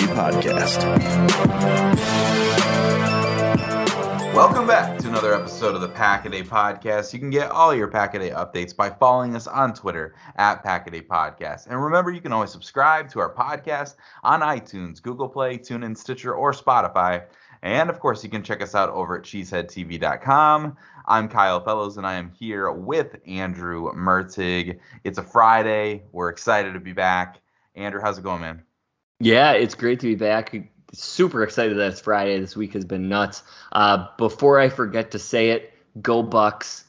Podcast. Welcome back to another episode of the Pack a Day Podcast. You can get all your Pack a Day updates by following us on Twitter at Pack a Day Podcast. And remember, you can always subscribe to our podcast on iTunes, Google Play, TuneIn, Stitcher, or Spotify. And of course, you can check us out over at cheeseheadtv.com. I'm Kyle Fellows, and I am here with Andrew Mertig. It's a Friday. We're excited to be back. Andrew, how's it going, man? Yeah, it's great to be back. Super excited that it's Friday. This week has been nuts. Uh, before I forget to say it, go Bucks.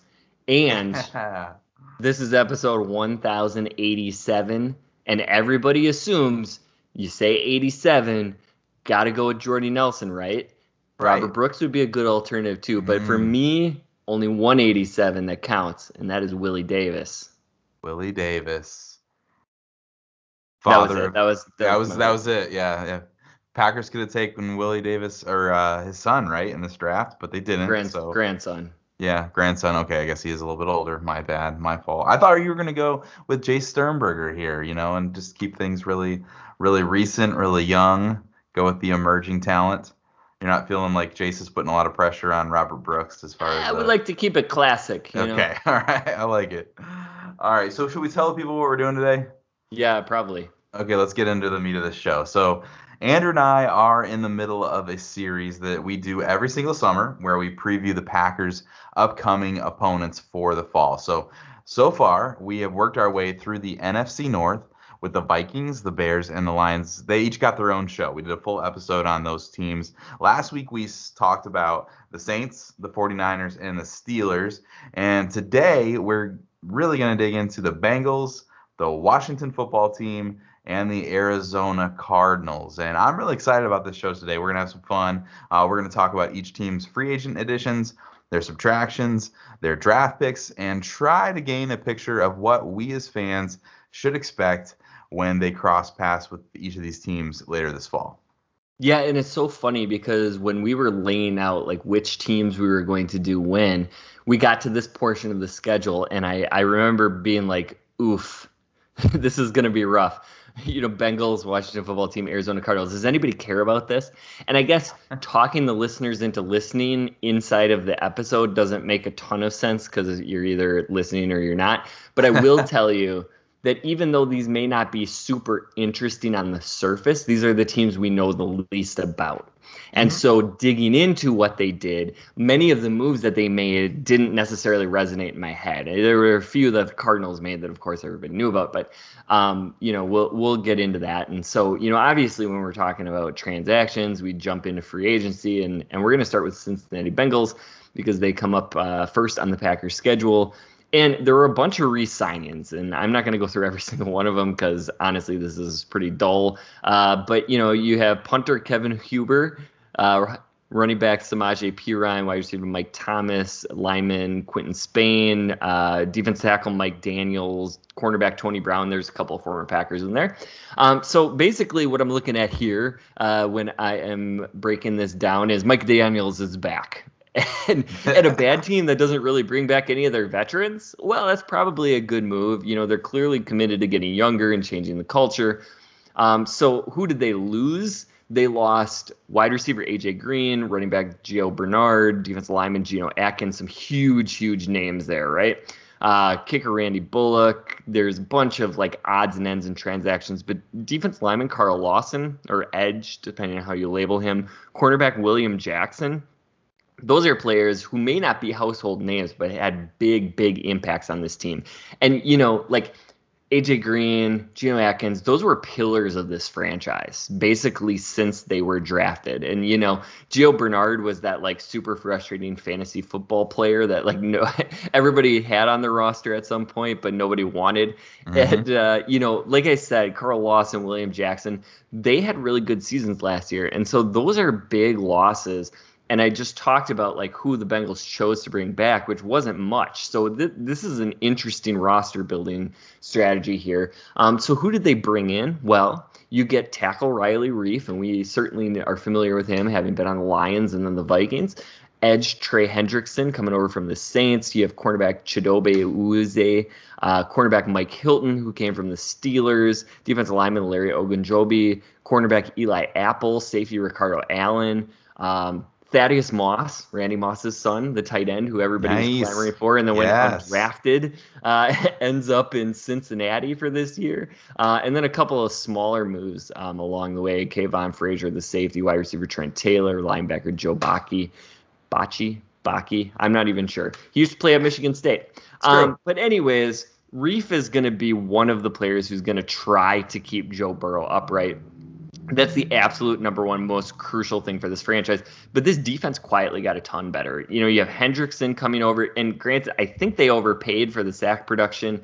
And this is episode 1087, and everybody assumes you say 87, got to go with Jordy Nelson, right? Right. Robert Brooks would be a good alternative too, but for Mm. me, only 187 that counts, and that is Willie Davis. Willie Davis. That was it. That was that was that was it. Yeah, yeah. Packers could have taken Willie Davis or uh, his son, right, in this draft, but they didn't. Grand, so grandson. yeah, grandson. Okay, I guess he is a little bit older. My bad, my fault. I thought you were gonna go with Jay Sternberger here, you know, and just keep things really, really recent, really young. Go with the emerging talent. You're not feeling like Jace is putting a lot of pressure on Robert Brooks as far as I would uh, like to keep it classic. You Know? Okay, all right, I like it. All right, so should we tell people what we're doing today? Yeah, probably. Okay, let's get into the meat of the show. So, Andrew and I are in the middle of a series that we do every single summer where we preview the Packers' upcoming opponents for the fall. So, so far, we have worked our way through the NFC North with the Vikings, the Bears, and the Lions. They each got their own show. We did a full episode on those teams. Last week, we talked about the Saints, the 49ers, and the Steelers. And today, we're really going to dig into the Bengals, the Washington football team, and the Arizona Cardinals. And I'm really excited about this show today. We're going to have some fun. Uh, we're going to talk about each team's free agent additions, their subtractions, their draft picks, and try to gain a picture of what we as fans should expect when they cross paths with each of these teams later this fall. Yeah, and it's so funny because when we were laying out like which teams we were going to do when, we got to this portion of the schedule, and I I remember being like, "Oof, this is gonna be rough." You know, Bengals, Washington football team, Arizona Cardinals. Does anybody care about this? And I guess talking the listeners into listening inside of the episode doesn't make a ton of sense because you're either listening or you're not. But I will tell you that even though these may not be super interesting on the surface, these are the teams we know the least about. And so digging into what they did, many of the moves that they made didn't necessarily resonate in my head. There were a few that the Cardinals made that of course everybody knew about, but um, you know, we'll we'll get into that. And so, you know, obviously when we're talking about transactions, we jump into free agency and and we're going to start with Cincinnati Bengals because they come up uh, first on the Packers schedule. And there were a bunch of re-signings, and I'm not going to go through every single one of them because honestly, this is pretty dull. Uh, but you know, you have punter Kevin Huber, uh, running back Samaje Perine, wide receiver Mike Thomas, lineman Quinton Spain, uh, defense tackle Mike Daniels, cornerback Tony Brown. There's a couple of former Packers in there. Um, so basically, what I'm looking at here uh, when I am breaking this down is Mike Daniels is back And, and a bad team that doesn't really bring back any of their veterans, well, that's probably a good move. You know, they're clearly committed to getting younger and changing the culture. Um, so who did they lose? They lost wide receiver AJ Green, running back Gio Bernard, defensive lineman Geno Atkins, some huge, huge names there, right? Uh, kicker Randy Bullock. There's a bunch of like odds and ends and transactions, but defense lineman Carl Lawson or Edge, depending on how you label him, cornerback William Jackson. Those are players who may not be household names, but had big, big impacts on this team. And you know, like AJ Green, Geno Atkins, those were pillars of this franchise basically since they were drafted. And you know, Gio Bernard was that like super frustrating fantasy football player that like no everybody had on the roster at some point, but nobody wanted. Mm-hmm. And uh, you know, like I said, Carl Lawson, William Jackson, they had really good seasons last year, and so those are big losses and I just talked about like who the Bengals chose to bring back, which wasn't much. So th- this is an interesting roster building strategy here. Um, so who did they bring in? Well, you get tackle Riley Reiff, and we certainly are familiar with him, having been on the Lions and then the Vikings. Edge Trey Hendrickson coming over from the Saints. You have cornerback Chidobe Awuzie, uh, cornerback Mike Hilton, who came from the Steelers, defensive lineman Larry Ogunjobi, cornerback Eli Apple, safety Ricardo Allen. Um, Thaddeus Moss, Randy Moss's son, the tight end who everybody nice. was clamoring for, and then when yes. undrafted, uh, ends up in Cincinnati for this year. Uh, and then a couple of smaller moves um, along the way: Kavon Frazier, the safety, wide receiver Trent Taylor, linebacker Joe Baki, Bachi, Baki. I'm not even sure. He used to play at Michigan State. Um, but anyways, Reiff is going to be one of the players who's going to try to keep Joe Burrow upright that's the absolute number one most crucial thing for this franchise. But this defense quietly got a ton better. You know, you have Hendrickson coming over, and granted, I think they overpaid for the sack production,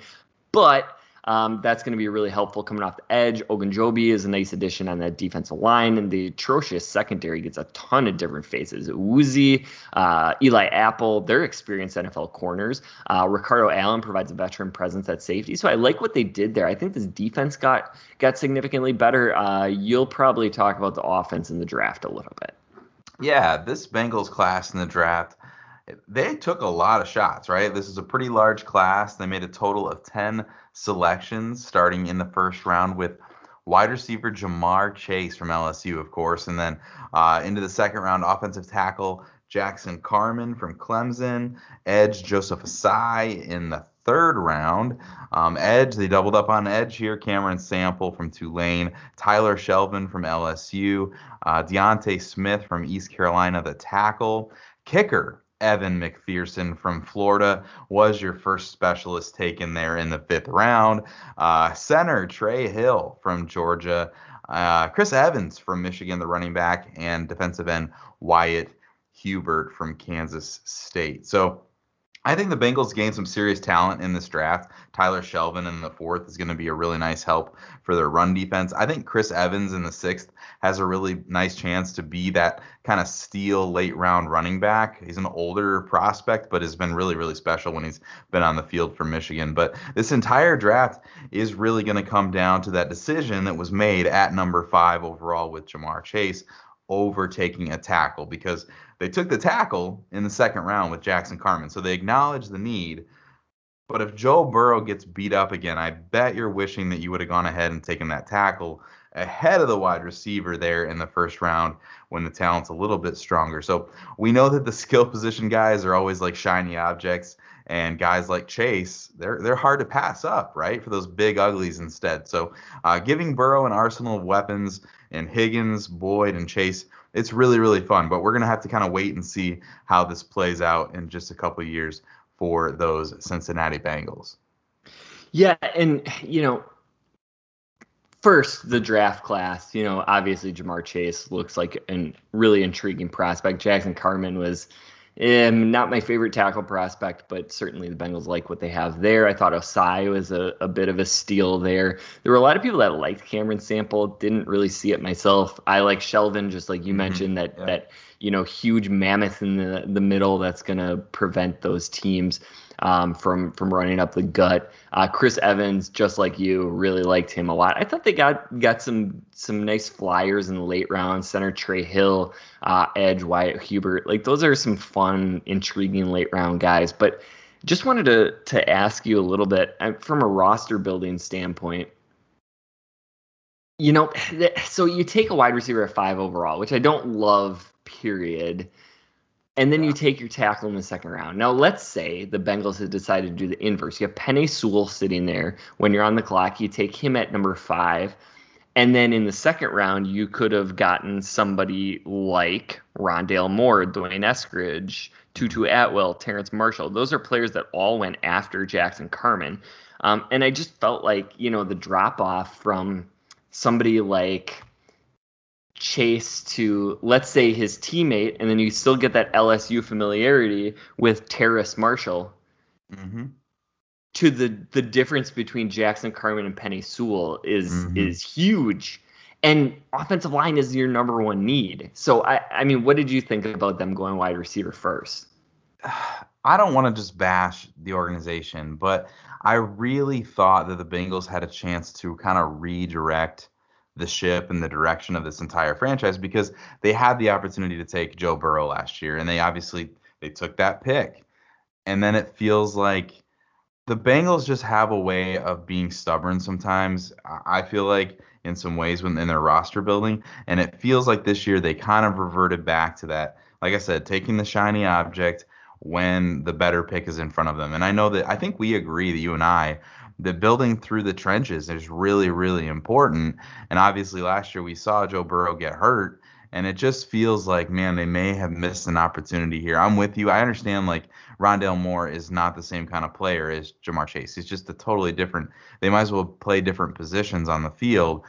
but um, that's going to be really helpful coming off the edge. Ogunjobi is a nice addition on that defensive line, and the atrocious secondary gets a ton of different faces. Awuzie, uh, Eli Apple, they're experienced NFL corners. Uh, Ricardo Allen provides a veteran presence at safety, so I like what they did there. I think this defense got got significantly better. Uh, you'll probably talk about the offense in the draft a little bit. Yeah, this Bengals class in the draft they took a lot of shots, right? This is a pretty large class. They made a total of 10 selections starting in the first round with wide receiver Ja'Marr Chase from LSU, of course, and then uh, into the second round, offensive tackle Jackson Carman from Clemson, edge Joseph Ossai in the third round. Um, edge, they doubled up on edge here. Cameron Sample from Tulane, Tyler Shelvin from LSU, uh, D'Ante Smith from East Carolina, the tackle. Kicker, Evan McPherson from Florida was your first specialist taken there in the fifth round. Uh, center Trey Hill from Georgia. Uh, Chris Evans from Michigan, the running back, and defensive end Wyatt Hubert from Kansas State. So I think the Bengals gained some serious talent in this draft. Tyler Shelvin in the fourth is going to be a really nice help for their run defense. I think Chris Evans in the sixth has a really nice chance to be that kind of steal late round running back. He's an older prospect, but has been really, really special when he's been on the field for Michigan. But this entire draft is really going to come down to that decision that was made at number five overall with Ja'Marr Chase overtaking a tackle because they took the tackle in the second round with Jackson Carman. So they acknowledged the need. But if Joe Burrow gets beat up again, I bet you're wishing that you would have gone ahead and taken that tackle ahead of the wide receiver there in the first round when the talent's a little bit stronger. So we know that the skill position guys are always like shiny objects and guys like Chase, they're they're hard to pass up, right? For those big uglies instead. So uh, giving Burrow an arsenal of weapons and Higgins, Boyd, and Chase it's really really fun. But we're gonna have to kind of wait and see how this plays out in just a couple years for those Cincinnati Bengals. Yeah, and you know, first the draft class. You know, obviously Ja'Marr Chase looks like a really intriguing prospect. Jackson Carman was um, not my favorite tackle prospect, but certainly the Bengals like what they have there. I thought Ossai was a, a bit of a steal there. There were a lot of people that liked Cameron Sample, didn't really see it myself. I like Shelvin, just like you mm-hmm. mentioned, that yeah. that you know huge mammoth in the the middle that's going to prevent those teams. Um, from from running up the gut. Uh, Chris Evans, just like you, really liked him a lot. I thought they got got some some nice flyers in the late rounds. Center Trey Hill, uh, edge Wyatt Hubert, like those are some fun, intriguing late round guys. But just wanted to to ask you a little bit uh, from a roster building standpoint you know, so you take a wide receiver at five overall, which I don't love, period. And then yeah. you take your tackle in the second round. Now, let's say the Bengals had decided to do the inverse. You have Penei Sewell sitting there when you're on the clock. You take him at number five. And then in the second round, you could have gotten somebody like Rondale Moore, D'Wayne Eskridge, Tutu Atwell, Terrence Marshall. Those are players that all went after Jackson Carman. Um, and I just felt like, you know, the drop off from somebody like Chase to let's say his teammate, and then you still get that LSU familiarity with Terrace Marshall. Mm-hmm. To the the difference between Jackson Carman and Penei Sewell is mm-hmm. is huge, and offensive line is your number one need. So I I mean, what did you think about them going wide receiver first? I don't want to just bash the organization, but I really thought that the Bengals had a chance to kind of redirect the ship and the direction of this entire franchise because they had the opportunity to take Joe Burrow last year and they obviously they took that pick. And then it feels like the Bengals just have a way of being stubborn sometimes. I feel like in some ways when in their roster building and it feels like this year they kind of reverted back to that like I said taking the shiny object when the better pick is in front of them. And I know that I think we agree that you and I that building through the trenches is really, really important. And obviously, last year we saw Joe Burrow get hurt, and it just feels like, man, they may have missed an opportunity here. I'm with you. I understand, like, Rondale Moore is not the same kind of player as Ja'Marr Chase. He's just a totally different, they might as well play different positions on the field.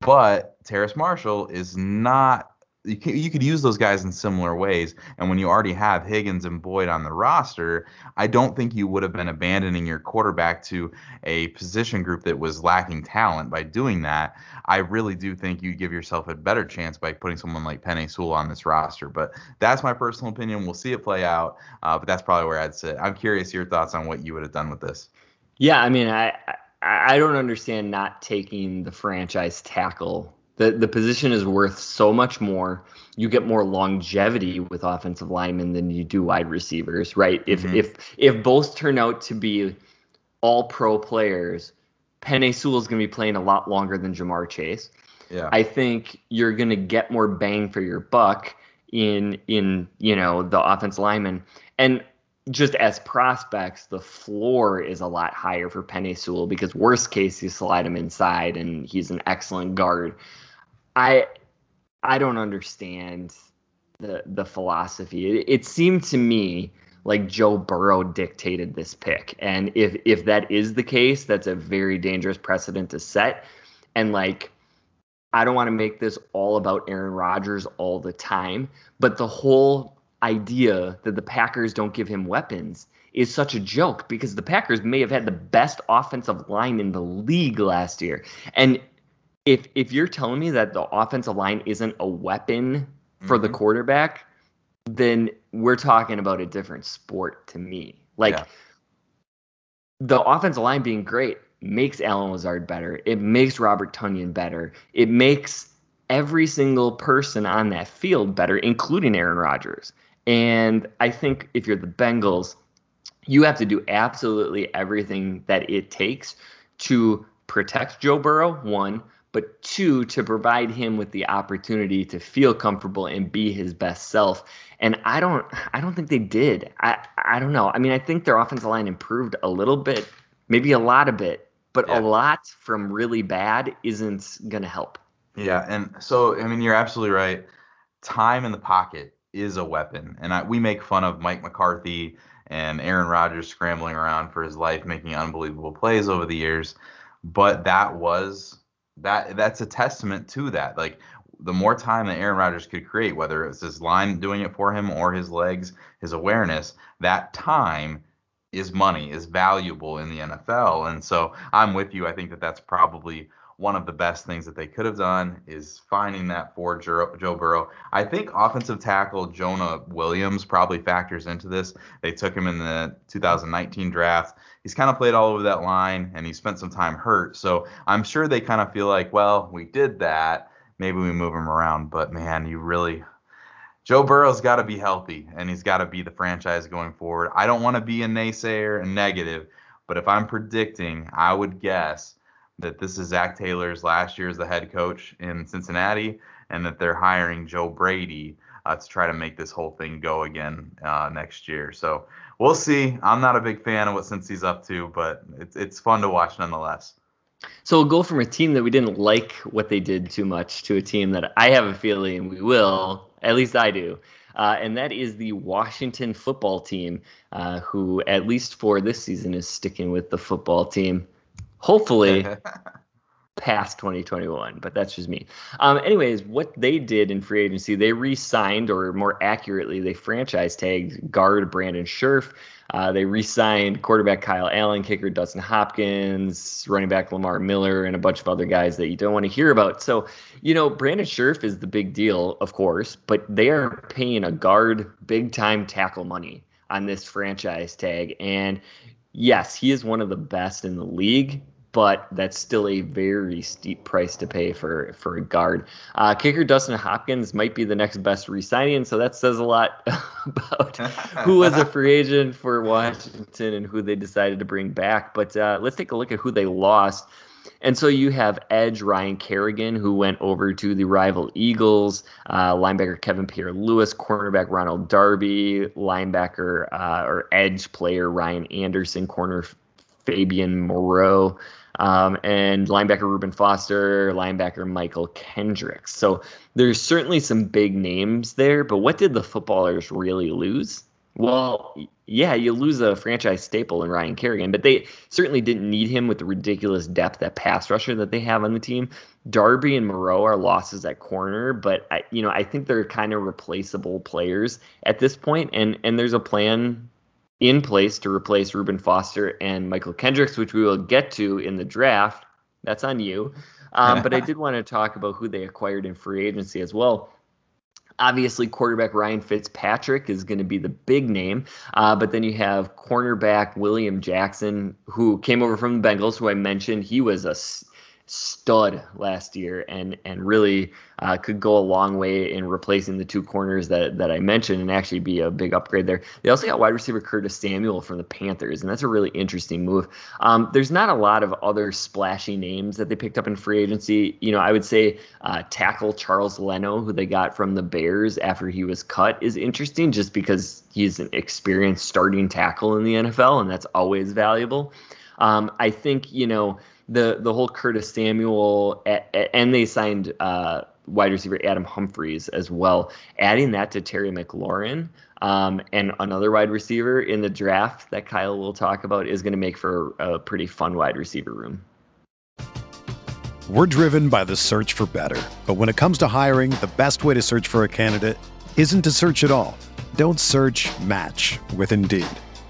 But Terrace Marshall is not you, can, you could use those guys in similar ways. And when you already have Higgins and Boyd on the roster, I don't think you would have been abandoning your quarterback to a position group that was lacking talent by doing that. I really do think you give yourself a better chance by putting someone like Penei Sewell on this roster. But that's my personal opinion. We'll see it play out. Uh, but that's probably where I'd sit. I'm curious your thoughts on what you would have done with this. Yeah, I mean, I I don't understand not taking the franchise tackle the the position is worth so much more. You get more longevity with offensive linemen than you do wide receivers, right? If mm-hmm. if if both turn out to be all pro players, Penei Sewell is going to be playing a lot longer than Ja'Marr Chase. Yeah. I think you're going to get more bang for your buck in in you know the offense lineman and just as prospects, the floor is a lot higher for Penei Sewell because worst case you slide him inside and he's an excellent guard. I I don't understand the the philosophy. It, it seemed to me like Joe Burrow dictated this pick, and if if that is the case, that's a very dangerous precedent to set. And like, I don't want to make this all about Aaron Rodgers all the time, but the whole idea that the Packers don't give him weapons is such a joke because the Packers may have had the best offensive line in the league last year. And if if you're telling me that the offensive line isn't a weapon for mm-hmm. the quarterback, then we're talking about a different sport to me. Like yeah. the offensive line being great makes Allen Lazard better. It makes Robert Tonyan better. It makes every single person on that field better, including Aaron Rodgers. And I think if you're the Bengals, you have to do absolutely everything that it takes to protect Joe Burrow, one, but two, to provide him with the opportunity to feel comfortable and be his best self. And I don't I don't think they did. I I don't know. I mean, I think their offensive line improved a little bit, maybe a lot of bit, but yeah. a lot from really bad isn't gonna help. Yeah, and so I mean you're absolutely right. Time in the pocket is a weapon. And I, we make fun of Mike McCarthy and Aaron Rodgers scrambling around for his life, making unbelievable plays over the years. But that was that that's a testament to that. Like the more time that Aaron Rodgers could create, whether it's his line doing it for him or his legs, his awareness, that time is money, is valuable in the NFL. And so I'm with you. I think that that's probably one of the best things that they could have done is finding that for Joe, Burrow. I think offensive tackle Jonah Williams probably factors into this. They took him in the 2019 draft. He's kind of played all over that line and he spent some time hurt. So I'm sure they kind of feel like, well, we did that. Maybe we move him around. But man, you really Joe Burrow's got to be healthy and he's got to be the franchise going forward. I don't want to be a naysayer and negative, but if I'm predicting, I would guess that this is Zac Taylor's last year as the head coach in Cincinnati, and that they're hiring Joe Brady uh, to try to make this whole thing go again uh, next year. So we'll see. I'm not a big fan of what Cincy's up to, but it's it's fun to watch nonetheless. So we'll go from a team that we didn't like what they did too much to a team that I have a feeling we will. At least I do. Uh, and that is the Washington football team, uh, who, at least for this season, is sticking with the football team hopefully past 2021, but that's just me. Um, anyways, what they did in free agency, they re-signed, or more accurately, they franchise tagged guard Brandon Scherff. Uh, they re-signed quarterback Kyle Allen, kicker Dustin Hopkins, running back Lamar Miller, and a bunch of other guys that you don't want to hear about. So, you know, Brandon Scherff is the big deal, of course, but they are paying a guard big time tackle money on this franchise tag. And yes, he is one of the best in the league, but that's still a very steep price to pay for for a guard. Uh, kicker Dustin Hopkins might be the next best re-signing, so that says a lot about who was a free agent for Washington and who they decided to bring back. But uh, let's take a look at who they lost. And so you have edge Ryan Kerrigan, who went over to the rival Eagles, uh, linebacker Kevin Pierre Louis, cornerback Ronald Darby, linebacker uh, or edge player Ryan Anderson, corner Fabian Moreau, um, and linebacker Reuben Foster, linebacker Mychal Kendricks. So there's certainly some big names there, but what did the footballers really lose? Well, yeah, you lose a franchise staple in Ryan Kerrigan, but they certainly didn't need him with the ridiculous depth at pass rusher that they have on the team. Darby and Moreau are losses at corner, but I, you know I think they're kind of replaceable players at this point, and and there's a plan in place to replace Reuben Foster and Mychal Kendricks, which we will get to in the draft. That's on you. Um, but I did want to talk about who they acquired in free agency as well obviously quarterback Ryan Fitzpatrick is going to be the big name. Uh, but then you have cornerback William Jackson, who came over from the Bengals, who I mentioned. He was a stud last year and and really uh, could go a long way in replacing the two corners that that I mentioned and actually be a big upgrade there. They also got wide receiver Curtis Samuel from the Panthers, and that's a really interesting move. Um, there's not a lot of other splashy names that they picked up in free agency. You know, I would say uh, tackle Charles Leno, who they got from the Bears after he was cut, is interesting just because he's an experienced starting tackle in the NFL, and that's always valuable. Um, I think you know the the whole Curtis Samuel and they signed uh, wide receiver Adam Humphries as well. Adding that to Terry McLaurin um, and another wide receiver in the draft that Kyle will talk about is going to make for a pretty fun wide receiver room. We're driven by the search for better, but when it comes to hiring, the best way to search for a candidate isn't to search at all. Don't search. Match with Indeed.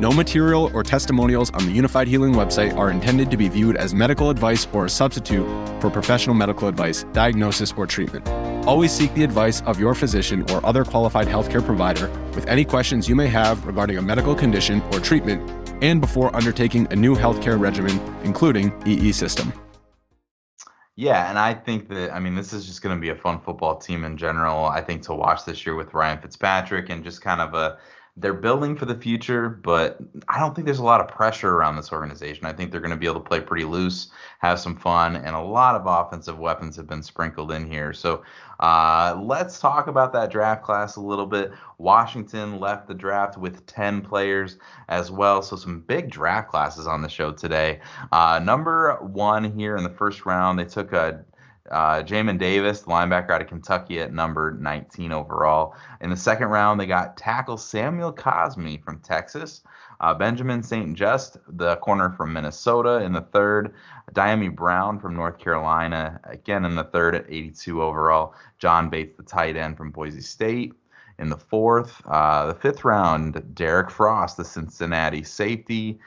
No material or testimonials on the Unifyd Healing website are intended to be viewed as medical advice or a substitute for professional medical advice, diagnosis, or treatment. Always seek the advice of your physician or other qualified healthcare provider with any questions you may have regarding a medical condition or treatment and before undertaking a new healthcare regimen, including EE system. Yeah, and I think that I mean this is just going to be a fun football team in general. I think to watch this year with Ryan Fitzpatrick and just kind of a they're building for the future, but I don't think there's a lot of pressure around this organization. I think they're going to be able to play pretty loose, have some fun, and a lot of offensive weapons have been sprinkled in here. So uh, let's talk about that draft class a little bit. Washington left the draft with 10 players as well. So some big draft classes on the show today. Uh, number one here in the first round, they took a uh, Jamin Davis, the linebacker out of Kentucky, at number 19 overall. In the second round, they got tackle Samuel Cosmi from Texas, uh, Benjamin St. Juste, the corner from Minnesota, in the third, Dyami Brown from North Carolina, again in the third at 82 overall, John Bates, the tight end from Boise State. In the fourth, uh, the fifth round, Darrick Forrest, the Cincinnati safety.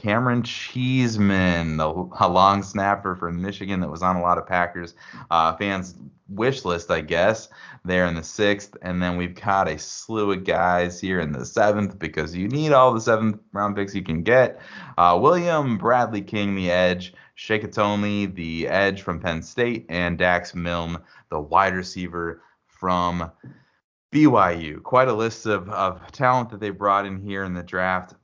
Camaron Cheeseman, a long snapper from Michigan that was on a lot of Packers uh, fans' wish list, I guess, there in the sixth. And then we've got a slew of guys here in the seventh because you need all the seventh round picks you can get. Uh, William Bradley King, the edge, Shaka Toney, the edge from Penn State, and Dax Milne, the wide receiver from BYU. Quite a list of, of talent that they brought in here in the draft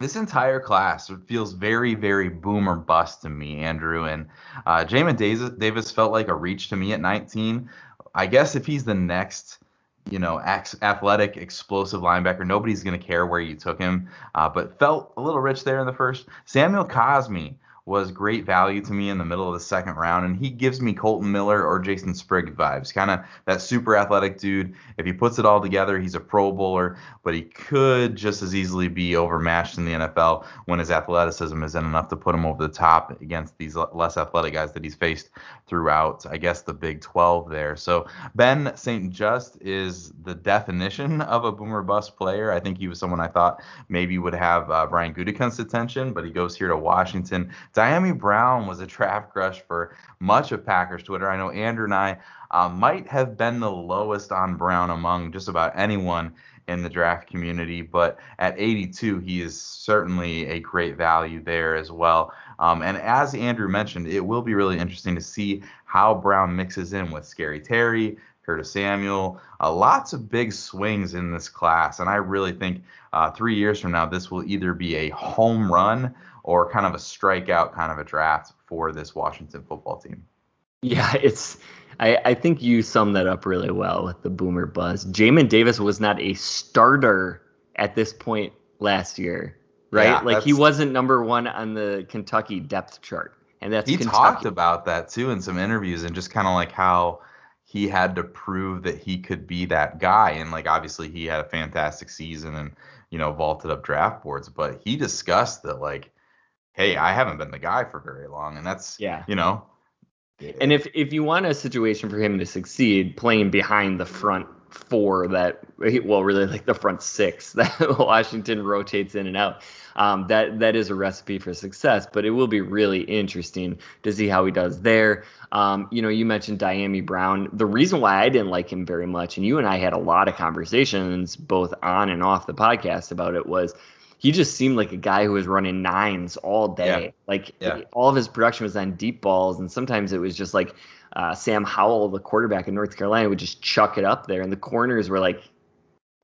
this entire class feels very, very boom or bust to me, Andrew. And uh, Jamin Davis felt like a reach to me at 19. I guess if he's the next, you know, athletic, explosive linebacker, nobody's going to care where you took him. Uh, but felt a little rich there in the first. Samuel Cosmi was great value to me in the middle of the second round, and he gives me Kolton Miller or Jason Sprigg vibes. Kind of that super athletic dude. If he puts it all together, he's a Pro Bowler, but he could just as easily be overmatched in the NFL when his athleticism isn't enough to put him over the top against these less athletic guys that he's faced throughout, I guess, the Big 12 there. So Ben St. Juste is the definition of a boomer bust player. I think he was someone I thought maybe would have uh, Brian Gutekunst's attention, but he goes here to Washington. Dyami Brown was a draft crush for much of Packers Twitter. I know Andrew and I uh, might have been the lowest on Brown among just about anyone in the draft community, but at 82, he is certainly a great value there as well. Um, and as Andrew mentioned, it will be really interesting to see how Brown mixes in with Scary Terry, Curtis Samuel, uh, lots of big swings in this class. And I really think uh, three years from now, this will either be a home run or kind of a strikeout kind of a draft for this Washington football team. Yeah, it's. I, I think you summed that up really well with the boomer buzz. Jamin Davis was not a starter at this point last year, right? Yeah, like he wasn't number one on the Kentucky depth chart, and that's he Kentucky. talked about that too in some interviews, and just kind of like how he had to prove that he could be that guy, and like obviously he had a fantastic season and you know vaulted up draft boards, but he discussed that like hey, I haven't been the guy for very long, and that's yeah, you know. And if if you want a situation for him to succeed, playing behind the front four that well really like the front six that Washington rotates in and out. Um, that that is a recipe for success, but it will be really interesting to see how he does there. Um, you know, you mentioned Dyami Brown. The reason why I didn't like him very much, and you and I had a lot of conversations both on and off the podcast about it, was he just seemed like a guy who was running nines all day. Yeah. Like yeah. all of his production was on deep balls, and sometimes it was just like uh, Sam Howell, the quarterback in North Carolina, would just chuck it up there, and the corners were like,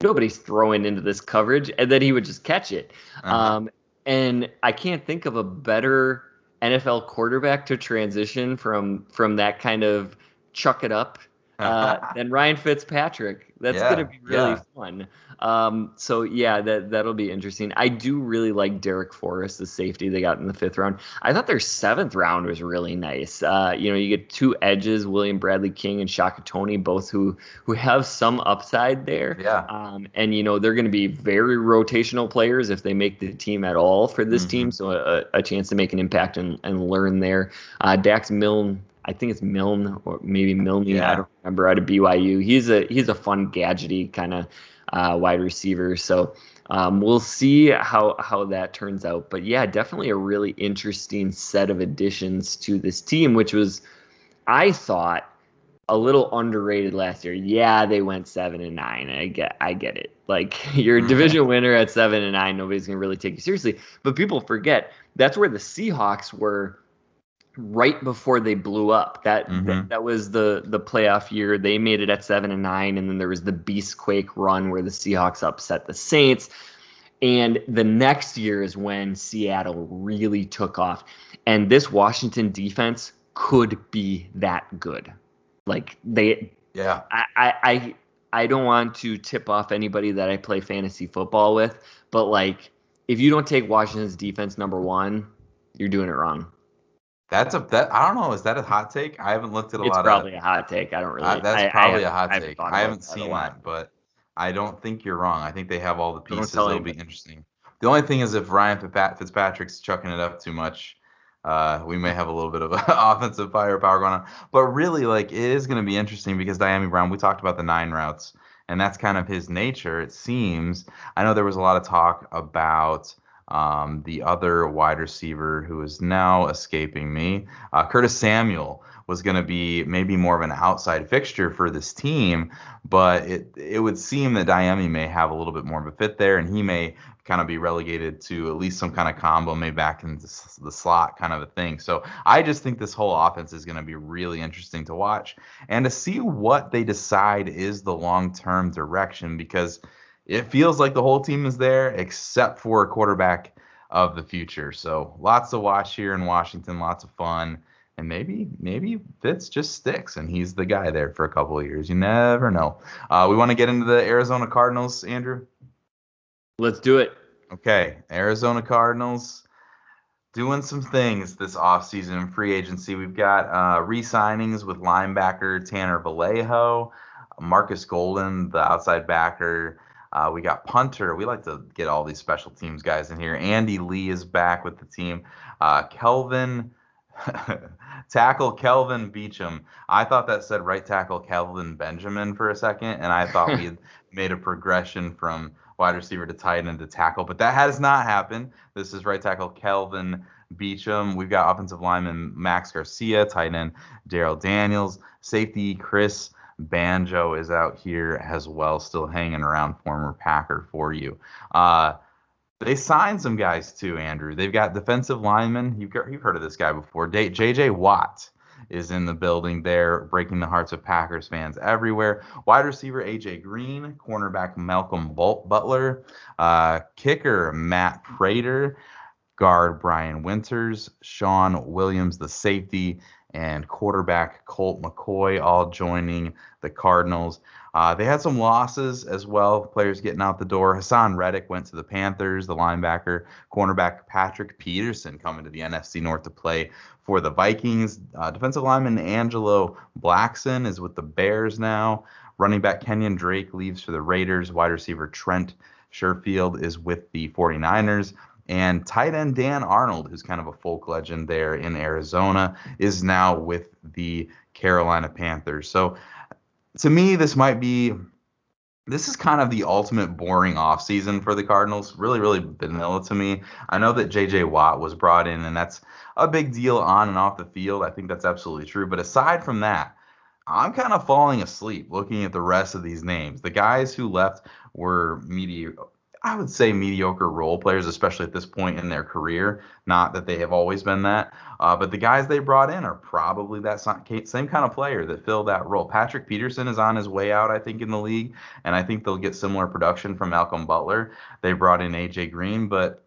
nobody's throwing into this coverage, and then he would just catch it. Uh-huh. Um, and I can't think of a better NFL quarterback to transition from from that kind of chuck it up uh, than Ryan Fitzpatrick. That's Yeah, going to be really yeah. fun. Um, so yeah, that that'll be interesting. I do really like Darrick Forrest, the safety they got in the fifth round. I thought their seventh round was really nice. Uh, you know, you get two edges, William Bradley King and Shaka Toney, both who who have some upside there. Yeah. Um, and you know they're going to be very rotational players if they make the team at all for this Mhm. team. So a, a chance to make an impact and, and learn there. Uh, Dax Milne, I think it's Milne or maybe Milne. Yeah. I don't remember out of BYU. He's a he's a fun gadgety kind of uh, wide receiver. So. Um, we'll see how how that turns out, but yeah, definitely a really interesting set of additions to this team, which was, I thought, a little underrated last year. Yeah, they went seven and nine. I get I get it. Like you're a division winner at seven and nine, nobody's gonna really take you seriously. But people forget that's where the Seahawks were right before they blew up. That Mhm. that, that was the the playoff year. They made it at seven and nine, and then there was the Beastquake run where the Seahawks upset the Saints. And the next year is when Seattle really took off. And this Washington defense could be that good. Like they Yeah. I, I I I don't want to tip off anybody that I play fantasy football with, but like if you don't take Washington's defense number one, you're doing it wrong. That's a that I don't know. Is that a hot take? I haven't looked at a It's lot It's probably of. a hot take. I don't really. Uh, that's I- I probably a hot take. I haven't seen that, but I don't think you're wrong. I think they have all the pieces. It'll be interesting. The only thing is if Ryan Fitzpatrick's chucking it up too much, uh, we may have a little bit of offensive firepower going on. But really, like it is going to be interesting because Dyami Brown. We talked about the nine routes, and that's kind of his nature. It seems. I know there was a lot of talk about. Um, the other wide receiver who is now escaping me, uh, Curtis Samuel, was going to be maybe more of an outside fixture for this team, but it it would seem that Dyami may have a little bit more of a fit there, and he may kind of be relegated to at least some kind of combo, maybe back in the slot kind of a thing. So I just think this whole offense is going to be really interesting to watch and to see what they decide is the long term direction because it feels like the whole team is there except for a quarterback of the future. So lots to watch here in Washington, lots of fun. And maybe maybe Fitz just sticks and he's the guy there for a couple of years. You never know. Uh, we want to get into the Arizona Cardinals, Andrew. Let's do it. Okay, Arizona Cardinals doing some things this offseason in free agency. We've got uh, re signings with linebacker Tanner Vallejo, Marcus Golden, the outside backer. Uh, we got punter. We like to get all these special teams guys in here. Andy Lee is back with the team. Uh, Kelvin. tackle Kelvin Beachum. I thought that said right tackle Kelvin Benjamin for a second, and I thought we had made a progression from wide receiver to tight end to tackle, but that has not happened. This is right tackle Kelvin Beachum. We've got offensive lineman Max Garcia, tight end Darrell Daniels, safety Chris Banjo is out here as well, still hanging around, former Packer for you. Uh, they signed some guys too, Andrew. They've got defensive linemen. You've, got, you've heard of this guy before. Da- J.J. Watt is in the building there, breaking the hearts of Packers fans everywhere. Wide receiver A.J. Green, cornerback Malcolm Butler, uh, kicker Matt Prater, guard Brian Winters, Shawn Williams, the safety, and quarterback Colt McCoy all joining the Cardinals. Uh, they had some losses as well, players getting out the door. Haason Reddick went to the Panthers, the linebacker, cornerback Patrick Peterson coming to the NFC North to play for the Vikings. Uh, defensive lineman Angelo Blackson is with the Bears now. Running back Kenyon Drake leaves for the Raiders. Wide receiver Trent Sherfield is with the 49ers. And tight end Dan Arnold, who's kind of a folk legend there in Arizona, is now with the Carolina Panthers. So to me, this might be this is kind of the ultimate boring offseason for the Cardinals. Really, really vanilla to me. I know that JJ Watt was brought in, and that's a big deal on and off the field. I think that's absolutely true. But aside from that, I'm kind of falling asleep looking at the rest of these names. The guys who left were mediocre. I would say mediocre role players, especially at this point in their career. Not that they have always been that, uh, but the guys they brought in are probably that same kind of player that fill that role. Patrick Peterson is on his way out, I think, in the league, and I think they'll get similar production from Malcolm Butler. They brought in AJ Green, but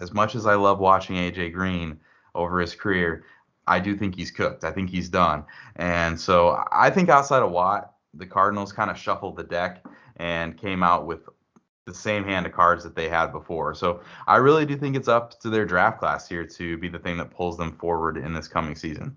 as much as I love watching AJ Green over his career, I do think he's cooked. I think he's done. And so I think outside of Watt, the Cardinals kind of shuffled the deck and came out with the same hand of cards that they had before. So I really do think it's up to their draft class here to be the thing that pulls them forward in this coming season.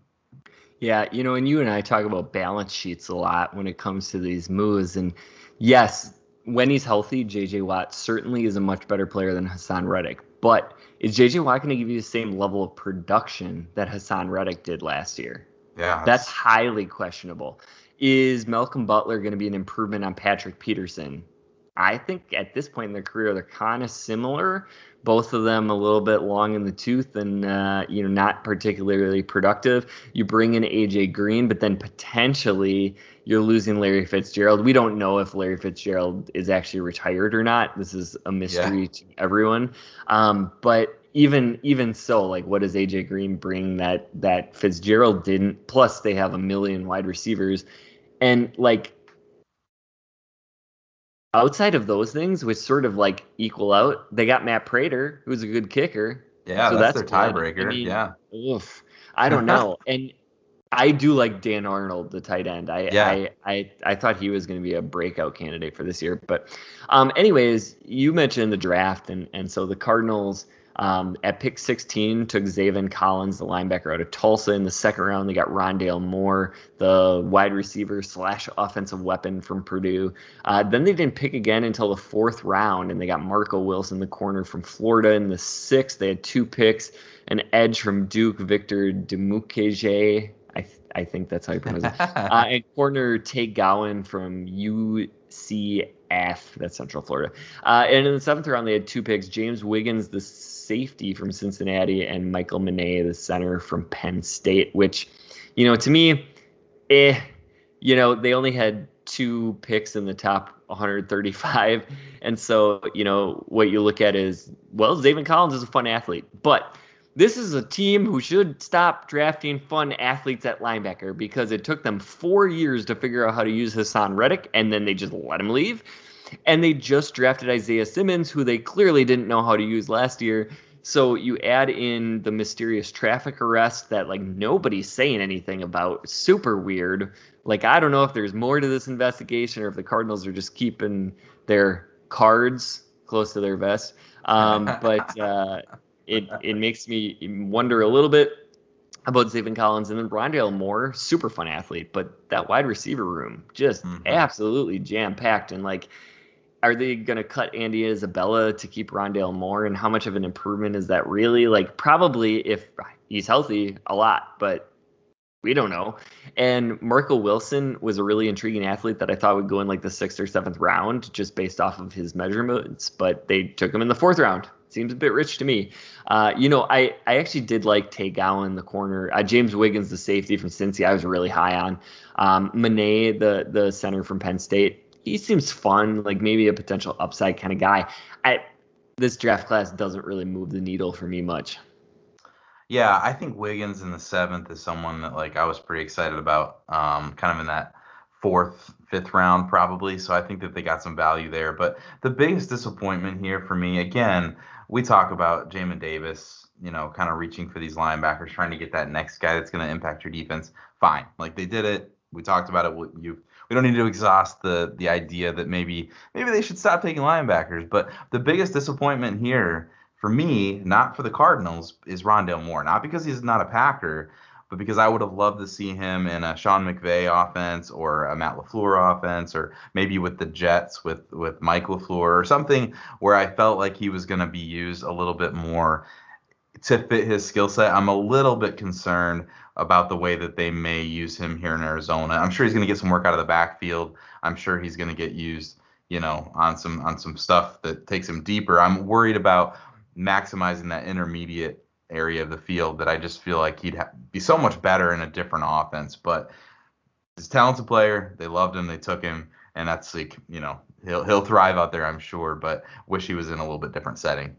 Yeah, you know, and you and I talk about balance sheets a lot when it comes to these moves. And yes, when he's healthy, JJ Watt certainly is a much better player than Haason Reddick. But is JJ Watt going to give you the same level of production that Haason Reddick did last year? Yeah. That's highly questionable. Is Malcolm Butler going to be an improvement on Patrick Peterson? I think at this point in their career, they're kind of similar. Both of them a little bit long in the tooth and uh, you know not particularly productive. You bring in AJ Green, but then potentially you're losing Larry Fitzgerald. We don't know if Larry Fitzgerald is actually retired or not. This is a mystery yeah. to everyone. Um, but even even so, like what does AJ Green bring that that Fitzgerald didn't? Plus they have a million wide receivers, and like outside of those things, which sort of like equal out, they got Matt Prater, who's a good kicker. Yeah, so that's, that's their tiebreaker. I mean, yeah. Oof, I don't know. and I do like Dan Arnold, the tight end. I yeah. I, I, I thought he was going to be a breakout candidate for this year. But um, anyways, you mentioned the draft, and and so the Cardinals – um, at pick 16, took Zaven Collins, the linebacker out of Tulsa. In the second round, they got Rondale Moore, the wide receiver slash offensive weapon from Purdue. Uh, then they didn't pick again until the fourth round, and they got Marco Wilson, the corner from Florida. In the sixth, they had two picks, an edge from Duke, Victor Dimukeje. I, th- I think that's how you pronounce it. uh, and corner Tay Gowan from UCF, that's Central Florida. Uh, and in the seventh round, they had two picks James Wiggins, the safety from Cincinnati and Michal Menet, the center from Penn State, which, you know, to me, eh, you know, they only had two picks in the top 135. And so, you know, what you look at is, well, Zaven Collins is a fun athlete, but this is a team who should stop drafting fun athletes at linebacker because it took them four years to figure out how to use Haason Reddick, and then they just let him leave. And they just drafted Isaiah Simmons, who they clearly didn't know how to use last year. So you add in the mysterious traffic arrest that like nobody's saying anything about. Super weird. Like I don't know if there's more to this investigation or if the Cardinals are just keeping their cards close to their vest. Um, but uh, it it makes me wonder a little bit about Zaven Collins and then Rondale Moore, super fun athlete, but that wide receiver room just mm-hmm. absolutely jam packed and like are they going to cut Andy Isabella to keep Rondale Moore? And how much of an improvement is that really? Like, probably if he's healthy, a lot, but we don't know. And Marco Wilson was a really intriguing athlete that I thought would go in like the sixth or seventh round just based off of his measurements, but they took him in the fourth round. Seems a bit rich to me. Uh, you know, I, I actually did like Tay Gowan, the corner. Uh, James Wiggins, the safety from Cincy, I was really high on. Um, Menet, the the center from Penn State, he seems fun, like maybe a potential upside kind of guy. I, this draft class doesn't really move the needle for me much. Yeah, I think Wiggins in the seventh is someone that like I was pretty excited about, um, kind of in that fourth, fifth round probably. So I think that they got some value there. But the biggest disappointment here for me, again, we talk about Jamin Davis, you know, kind of reaching for these linebackers, trying to get that next guy that's going to impact your defense. Fine, like they did it. We talked about it. You we don't need to exhaust the the idea that maybe maybe they should stop taking linebackers. But the biggest disappointment here for me, not for the Cardinals, is Rondale Moore. Not because he's not a Packer, but because I would have loved to see him in a Sean McVay offense or a Matt LaFleur offense, or maybe with the Jets with with Mike LaFleur or something where I felt like he was going to be used a little bit more to fit his skill set. I'm a little bit concerned about the way that they may use him here in Arizona. I'm sure he's going to get some work out of the backfield. I'm sure he's going to get used, you know, on some on some stuff that takes him deeper. I'm worried about maximizing that intermediate area of the field that I just feel like he'd ha- be so much better in a different offense. But he's a talented player. They loved him. They took him, and that's like you know he'll he'll thrive out there, I'm sure. But wish he was in a little bit different setting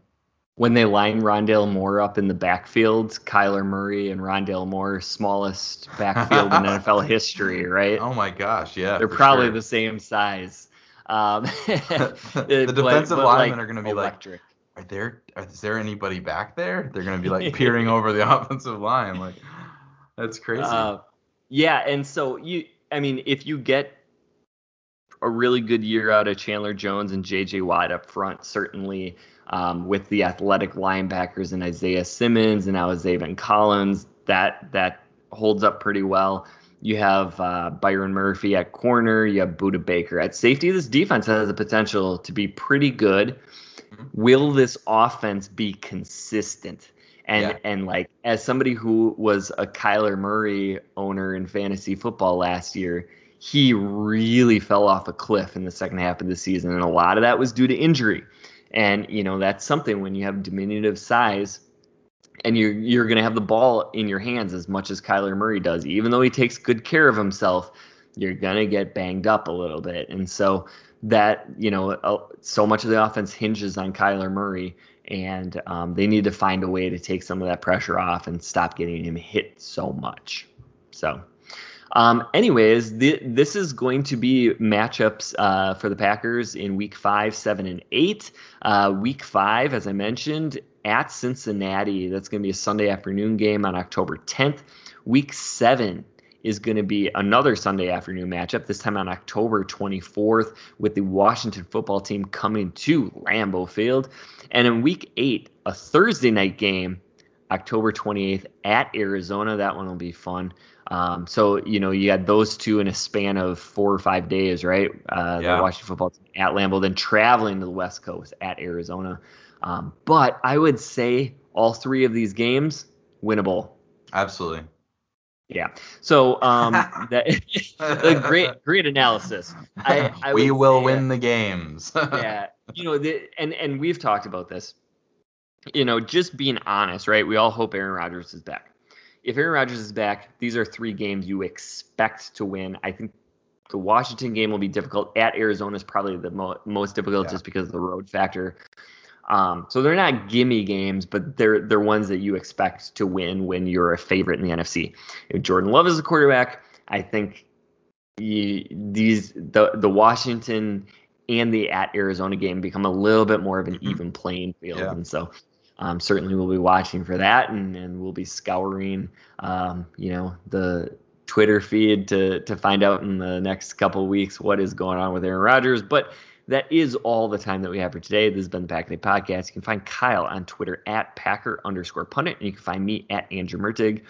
when they line Rondale Moore up in the backfield, Kyler Murray and Rondale Moore, smallest backfield in NFL history, right? Oh my gosh, yeah. They're probably sure. the same size. Um, the defensive but, linemen like are going to be electric. like, are there? Is there anybody back there? They're going to be like peering over the offensive line, like. That's crazy. Uh, yeah, and so you, I mean, if you get a really good year out of Chandler Jones and J.J. Watt up front, certainly um, with the athletic linebackers and Isaiah Simmons and now Zaven Collins, that that holds up pretty well. You have uh, Byron Murphy at corner. You have Budda Baker at safety. This defense has the potential to be pretty good. Mm-hmm. Will this offense be consistent? And yeah. and like as somebody who was a Kyler Murray owner in fantasy football last year, he really fell off a cliff in the second half of the season, and a lot of that was due to injury. And you know that's something when you have diminutive size and you're you're going to have the ball in your hands as much as Kyler Murray does. Even though he takes good care of himself, you're going to get banged up a little bit. And so that you know, uh, so much of the offense hinges on Kyler Murray, and um, they need to find a way to take some of that pressure off and stop getting him hit so much. So. Um, anyways, th- this is going to be matchups uh, for the Packers in week five, seven, and eight. Uh, week five, as I mentioned, at Cincinnati. That's going to be a Sunday afternoon game on October 10th. Week seven is going to be another Sunday afternoon matchup, this time on October 24th, with the Washington football team coming to Lambeau Field. And in week eight, a Thursday night game, October 28th at Arizona. That one will be fun. Um, so, you know, you had those two in a span of four or five days, right? Uh, yeah. The Washington football team at Lambeau, then traveling to the West Coast at Arizona. Um, but I would say all three of these games winnable. Absolutely. Yeah. So um, that the great great analysis. I, I we will say, win the games. yeah. You know, the, and and we've talked about this. You know, just being honest, right? We all hope Aaron Rodgers is back. If Aaron Rodgers is back, these are three games you expect to win. I think the Washington game will be difficult. At Arizona is probably the mo- most difficult yeah. just because of the road factor. Um, so they're not gimme games, but they're they're ones that you expect to win when you're a favorite in the NFC. If Jordan Love is a quarterback, I think you, these the the Washington and the at Arizona game become a little bit more of an mm-hmm. even playing field, yeah. and so um, certainly we'll be watching for that, and, and we'll be scouring, um, you know, the Twitter feed to to find out in the next couple weeks what is going on with Aaron Rodgers, but that is all the time that we have for today. This has been the Pack Day Podcast. You can find Kyle on Twitter at Packer underscore pundit, and you can find me at Andrew Mertig.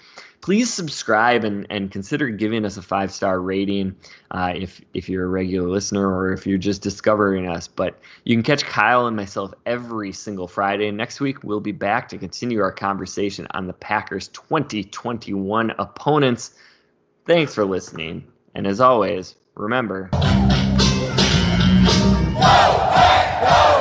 Please subscribe and, and consider giving us a five star rating uh, if if you're a regular listener or if you're just discovering us. But you can catch Kyle and myself every single Friday. Next week we'll be back to continue our conversation on the Packers 2021 opponents. Thanks for listening, and as always, remember. Go, hey, go!